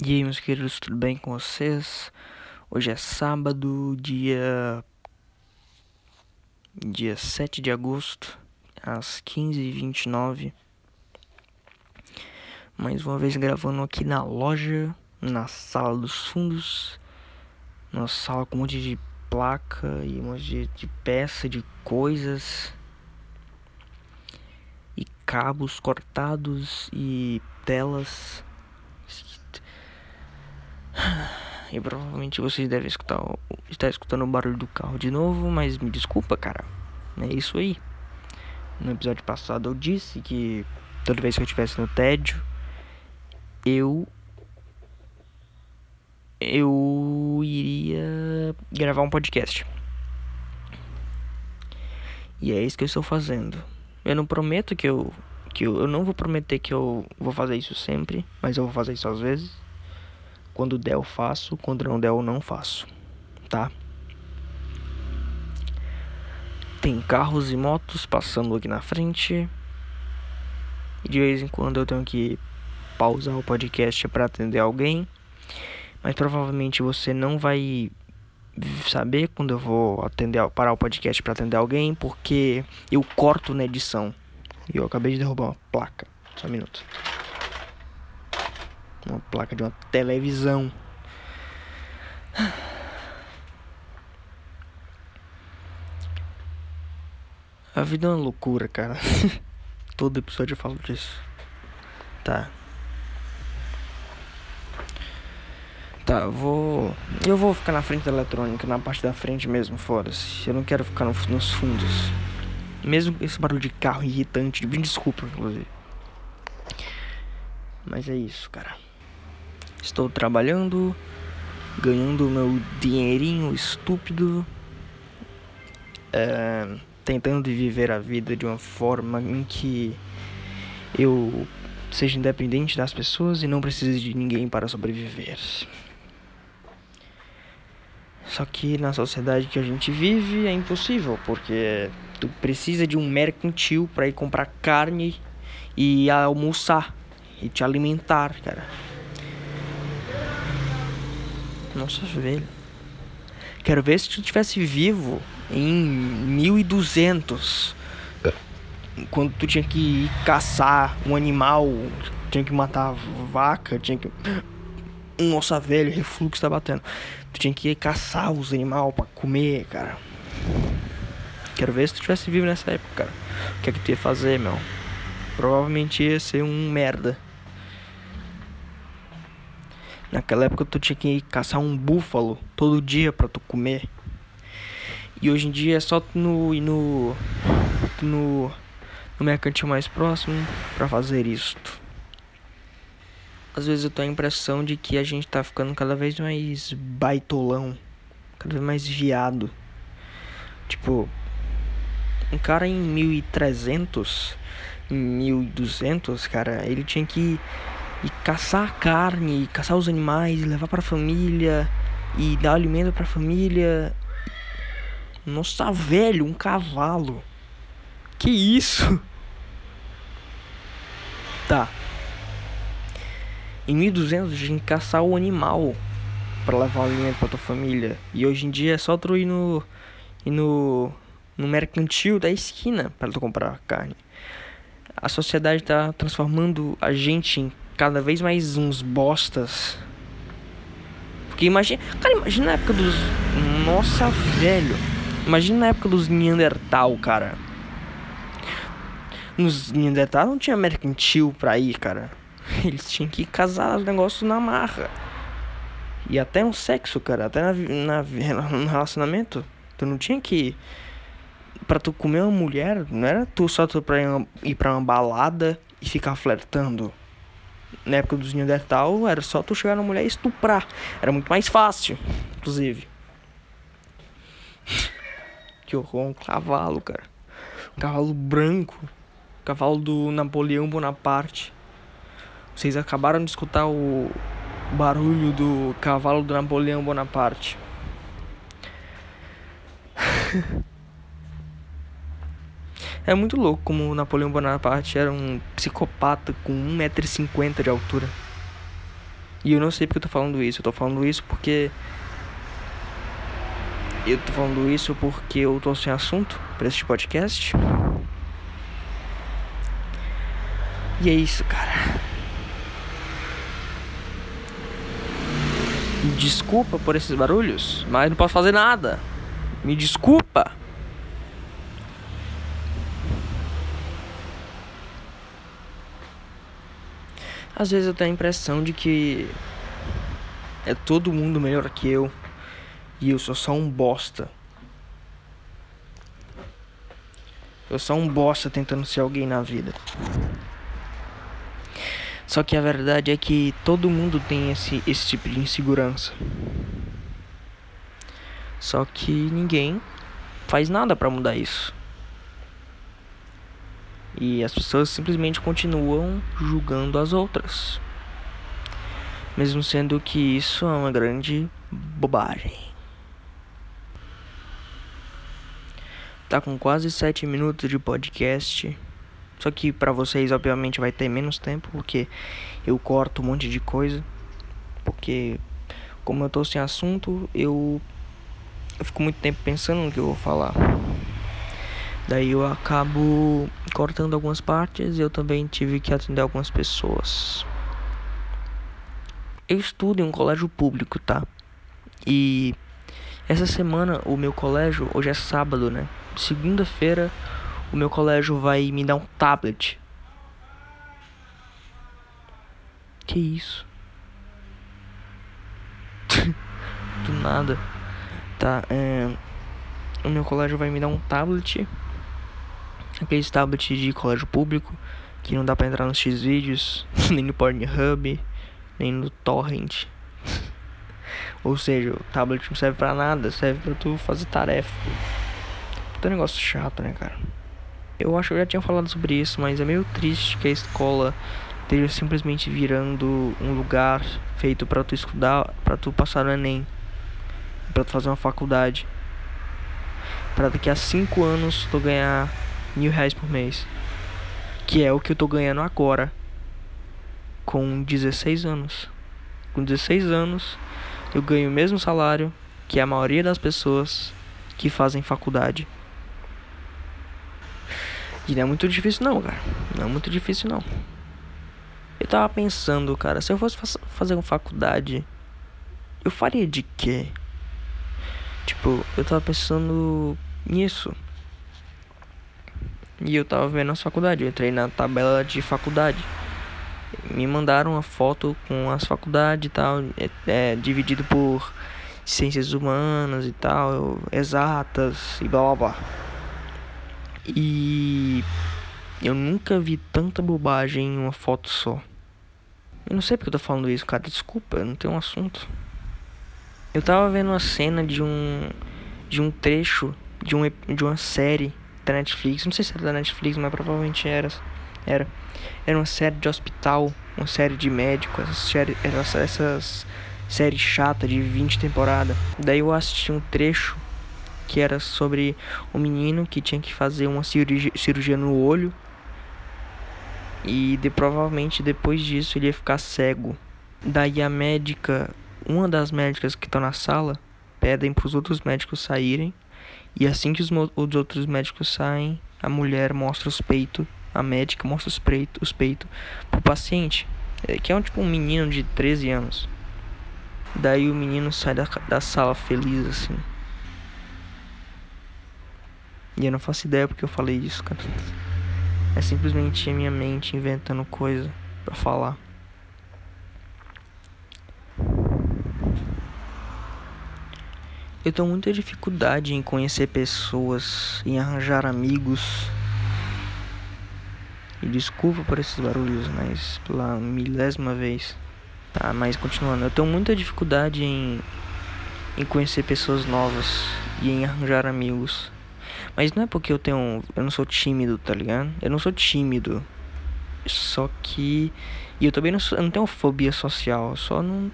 E aí, meus queridos, tudo bem com vocês? Hoje é sábado, dia. dia 7 de agosto, às 15h29. Mais uma vez gravando aqui na loja, na sala dos fundos. Uma sala com um monte de placa e um monte de, de peça, de coisas. E cabos cortados e telas e provavelmente vocês devem escutar, estar escutando o barulho do carro de novo, mas me desculpa, cara. É isso aí. No episódio passado eu disse que toda vez que eu estivesse no tédio, eu eu iria gravar um podcast. E é isso que eu estou fazendo. Eu não prometo que eu que eu, eu não vou prometer que eu vou fazer isso sempre, mas eu vou fazer isso às vezes. Quando der eu faço, quando não der eu não faço, tá? Tem carros e motos passando aqui na frente. E de vez em quando eu tenho que pausar o podcast para atender alguém. Mas provavelmente você não vai saber quando eu vou atender parar o podcast para atender alguém, porque eu corto na edição. E eu acabei de derrubar uma placa. Só um minuto uma placa de uma televisão. A vida é uma loucura, cara. Todo episódio eu falo disso. Tá. Tá, eu vou. Eu vou ficar na frente da eletrônica, na parte da frente mesmo, foda-se. Eu não quero ficar no, nos fundos. Mesmo esse barulho de carro irritante, me desculpa, inclusive. Mas é isso, cara. Estou trabalhando, ganhando meu dinheirinho estúpido, é, tentando viver a vida de uma forma em que eu seja independente das pessoas e não precise de ninguém para sobreviver. Só que na sociedade que a gente vive é impossível, porque tu precisa de um mercantil para ir comprar carne e almoçar e te alimentar, cara. Nossa, velho. Quero ver se tu tivesse vivo em 1200. Quando tu tinha que ir caçar um animal, tinha que matar vaca, tinha que. Nossa, velho, refluxo tá batendo. Tu tinha que ir caçar os animais para comer, cara. Quero ver se tu tivesse vivo nessa época, cara. O que é que tu ia fazer, meu? Provavelmente ia ser um merda. Naquela época tu tinha que caçar um búfalo todo dia para tu comer. E hoje em dia é só tu no, ir no, no, no mercantil mais próximo para fazer isto. Às vezes eu tenho a impressão de que a gente tá ficando cada vez mais baitolão, cada vez mais viado. Tipo, um cara em 1300, 1200, cara, ele tinha que e caçar carne, e caçar os animais, levar para a família e dar alimento para a família. Nossa, velho, um cavalo. Que isso? Tá. Em 1200 a gente caçar o animal para levar o alimento para tua família. E hoje em dia é só tu ir no ir no no mercantil da esquina para tu comprar carne. A sociedade tá transformando a gente em cada vez mais uns bostas. Porque imagina. Cara, imagina na época dos. Nossa, velho. Imagina na época dos Neandertal, cara. Nos Neandertal não tinha mercantil pra ir, cara. Eles tinham que casar os negócios na marra. E até no sexo, cara. Até na, na, no relacionamento. Tu não tinha que. Pra tu comer uma mulher, não era tu só tu pra ir pra uma balada e ficar flertando na época dos Neandertal, era só tu chegar na mulher e estuprar. Era muito mais fácil, inclusive. que horror, um cavalo, cara. Um cavalo branco. cavalo do Napoleão Bonaparte. Vocês acabaram de escutar o barulho do cavalo do Napoleão Bonaparte. É muito louco como Napoleão Bonaparte era um psicopata com 1,50m de altura. E eu não sei porque eu tô falando isso. Eu tô falando isso porque. Eu tô falando isso porque eu tô sem assunto pra este podcast. E é isso, cara. Desculpa por esses barulhos, mas não posso fazer nada. Me desculpa. Às vezes eu tenho a impressão de que é todo mundo melhor que eu e eu sou só um bosta. Eu sou um bosta tentando ser alguém na vida. Só que a verdade é que todo mundo tem esse, esse tipo de insegurança. Só que ninguém faz nada para mudar isso. E as pessoas simplesmente continuam julgando as outras. Mesmo sendo que isso é uma grande bobagem. Tá com quase 7 minutos de podcast. Só que para vocês, obviamente, vai ter menos tempo, porque eu corto um monte de coisa. Porque, como eu tô sem assunto, eu, eu fico muito tempo pensando no que eu vou falar. Daí eu acabo cortando algumas partes e eu também tive que atender algumas pessoas. Eu estudo em um colégio público, tá? E essa semana o meu colégio, hoje é sábado, né? Segunda-feira o meu colégio vai me dar um tablet. Que isso? Do nada. Tá, é... O meu colégio vai me dar um tablet. Aqueles tablet de colégio público. Que não dá pra entrar nos X-Vídeos, nem no Pornhub, nem no Torrent. Ou seja, o tablet não serve pra nada, serve pra tu fazer tarefa. Puta negócio chato, né, cara? Eu acho que eu já tinha falado sobre isso, mas é meio triste que a escola esteja simplesmente virando um lugar feito para tu estudar, para tu passar no ENEM, para tu fazer uma faculdade. Para daqui a 5 anos tu ganhar mil reais por mês. Que é o que eu tô ganhando agora. Com 16 anos. Com 16 anos eu ganho o mesmo salário que a maioria das pessoas que fazem faculdade. E não é muito difícil não, cara. Não é muito difícil não. Eu tava pensando, cara, se eu fosse fazer uma faculdade, eu faria de quê? Tipo, eu tava pensando nisso. E eu tava vendo as faculdades, eu entrei na tabela de faculdade. Me mandaram uma foto com as faculdades e tal, é, é dividido por ciências humanas e tal, exatas e blá blá blá. E eu nunca vi tanta bobagem em uma foto só. Eu não sei porque eu tô falando isso, cara. Desculpa, eu não tenho um assunto. Eu tava vendo uma cena de um de um trecho de um de uma série da Netflix. Não sei se era da Netflix, mas provavelmente era. Era. Era uma série de hospital, uma série de médico, essas série, essas, essas séries chata de 20 temporadas. Daí eu assisti um trecho que era sobre um menino que tinha que fazer uma cirurgia, cirurgia no olho e de, provavelmente depois disso ele ia ficar cego. Daí a médica, uma das médicas que estão na sala, pedem para os outros médicos saírem e assim que os, os outros médicos saem, a mulher mostra os peitos, a médica mostra os peitos, os peitos pro paciente, é, que é um tipo um menino de 13 anos. Daí o menino sai da, da sala feliz assim. E eu não faço ideia porque eu falei isso, cara. É simplesmente a minha mente inventando coisa para falar. Eu tenho muita dificuldade em conhecer pessoas, em arranjar amigos. E desculpa por esses barulhos, mas pela milésima vez. Tá, mas continuando, eu tenho muita dificuldade em, em conhecer pessoas novas e em arranjar amigos. Mas não é porque eu tenho. Eu não sou tímido, tá ligado? Eu não sou tímido. Só que. E eu também não, sou, eu não tenho fobia social. Só não.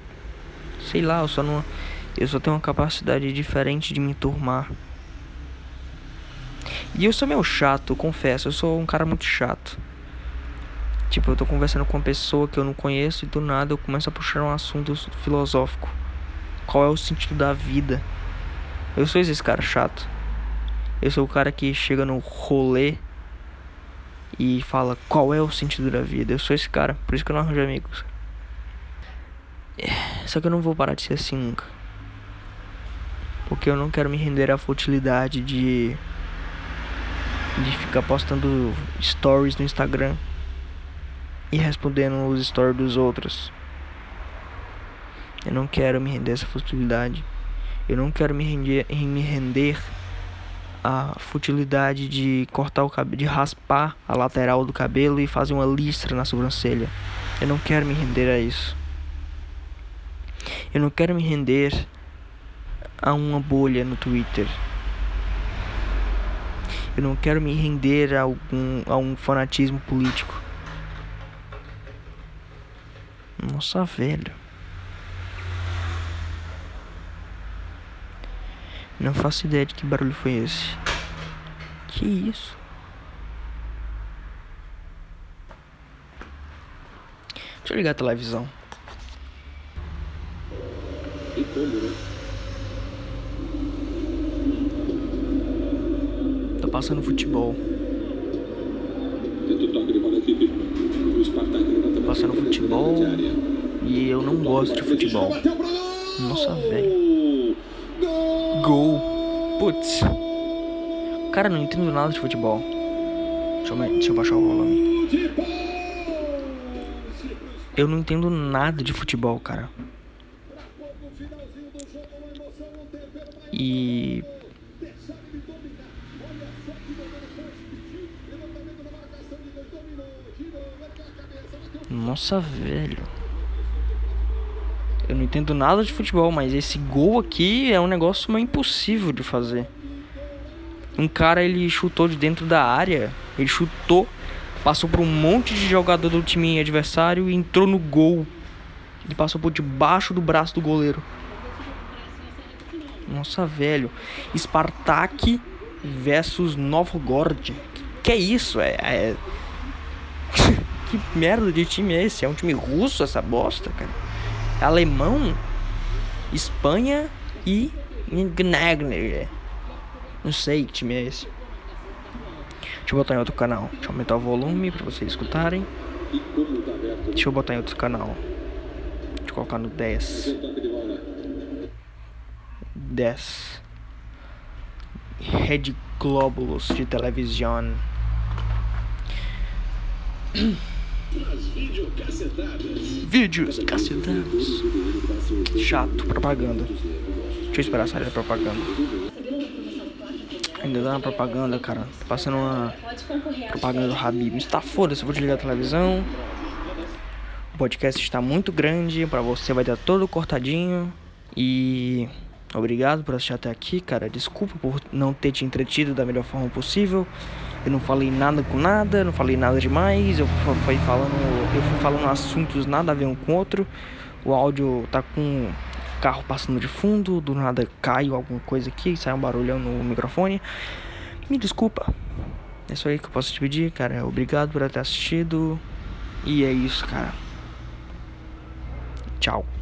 Sei lá, eu só não. Eu só tenho uma capacidade diferente de me enturmar. E eu sou meio chato, confesso. Eu sou um cara muito chato. Tipo, eu tô conversando com uma pessoa que eu não conheço e do nada eu começo a puxar um assunto filosófico. Qual é o sentido da vida? Eu sou esse cara chato. Eu sou o cara que chega no rolê e fala qual é o sentido da vida. Eu sou esse cara, por isso que eu não arranjo amigos. Só que eu não vou parar de ser assim nunca. Porque eu não quero me render à futilidade de de ficar postando stories no Instagram e respondendo os stories dos outros. Eu não quero me render a essa futilidade. Eu não quero me render, me render a futilidade de cortar o cabelo, de raspar a lateral do cabelo e fazer uma listra na sobrancelha. Eu não quero me render a isso. Eu não quero me render a uma bolha no Twitter. Eu não quero me render a, algum, a um fanatismo político. Nossa, velho. Não faço ideia de que barulho foi esse. Que isso? Deixa eu ligar a televisão. E como, né? Tô passando futebol. Tô passando futebol e eu não gosto de futebol. Nossa, velho. Gol. Putz. Cara, não entendo nada de futebol. Deixa eu, deixa eu baixar o volume. Eu não entendo nada de futebol, cara. E. Nossa, velho. Eu não entendo nada de futebol, mas esse gol aqui é um negócio meio impossível de fazer. Um cara ele chutou de dentro da área, ele chutou, passou por um monte de jogador do time adversário e entrou no gol. E passou por debaixo do braço do goleiro. Nossa, velho. Spartak versus Novgorod. Que é isso? É, é... que merda de time é esse? É um time russo essa bosta, cara? alemão, Espanha e Gnagner. Não sei que time é esse. Deixa eu botar em outro canal. Deixa eu aumentar o volume para vocês escutarem. Deixa eu botar em outro canal. Deixa eu colocar no 10. 10. Rede Glóbulos de televisão. Vídeos cacetados. Chato, propaganda. Deixa eu esperar sair da propaganda. Ainda dá uma propaganda, cara. Tá passando uma propaganda do Habib. Está foda-se, eu vou desligar a televisão. O podcast está muito grande. Pra você vai dar todo cortadinho. E obrigado por assistir até aqui, cara. Desculpa por não ter te entretido da melhor forma possível. Eu não falei nada com nada, não falei nada demais. Eu fui falando, eu fui falando assuntos nada a ver um com o outro. O áudio tá com carro passando de fundo, do nada cai alguma coisa aqui, sai um barulhão no microfone. Me desculpa. É só aí que eu posso te pedir, cara. Obrigado por ter assistido. E é isso, cara. Tchau.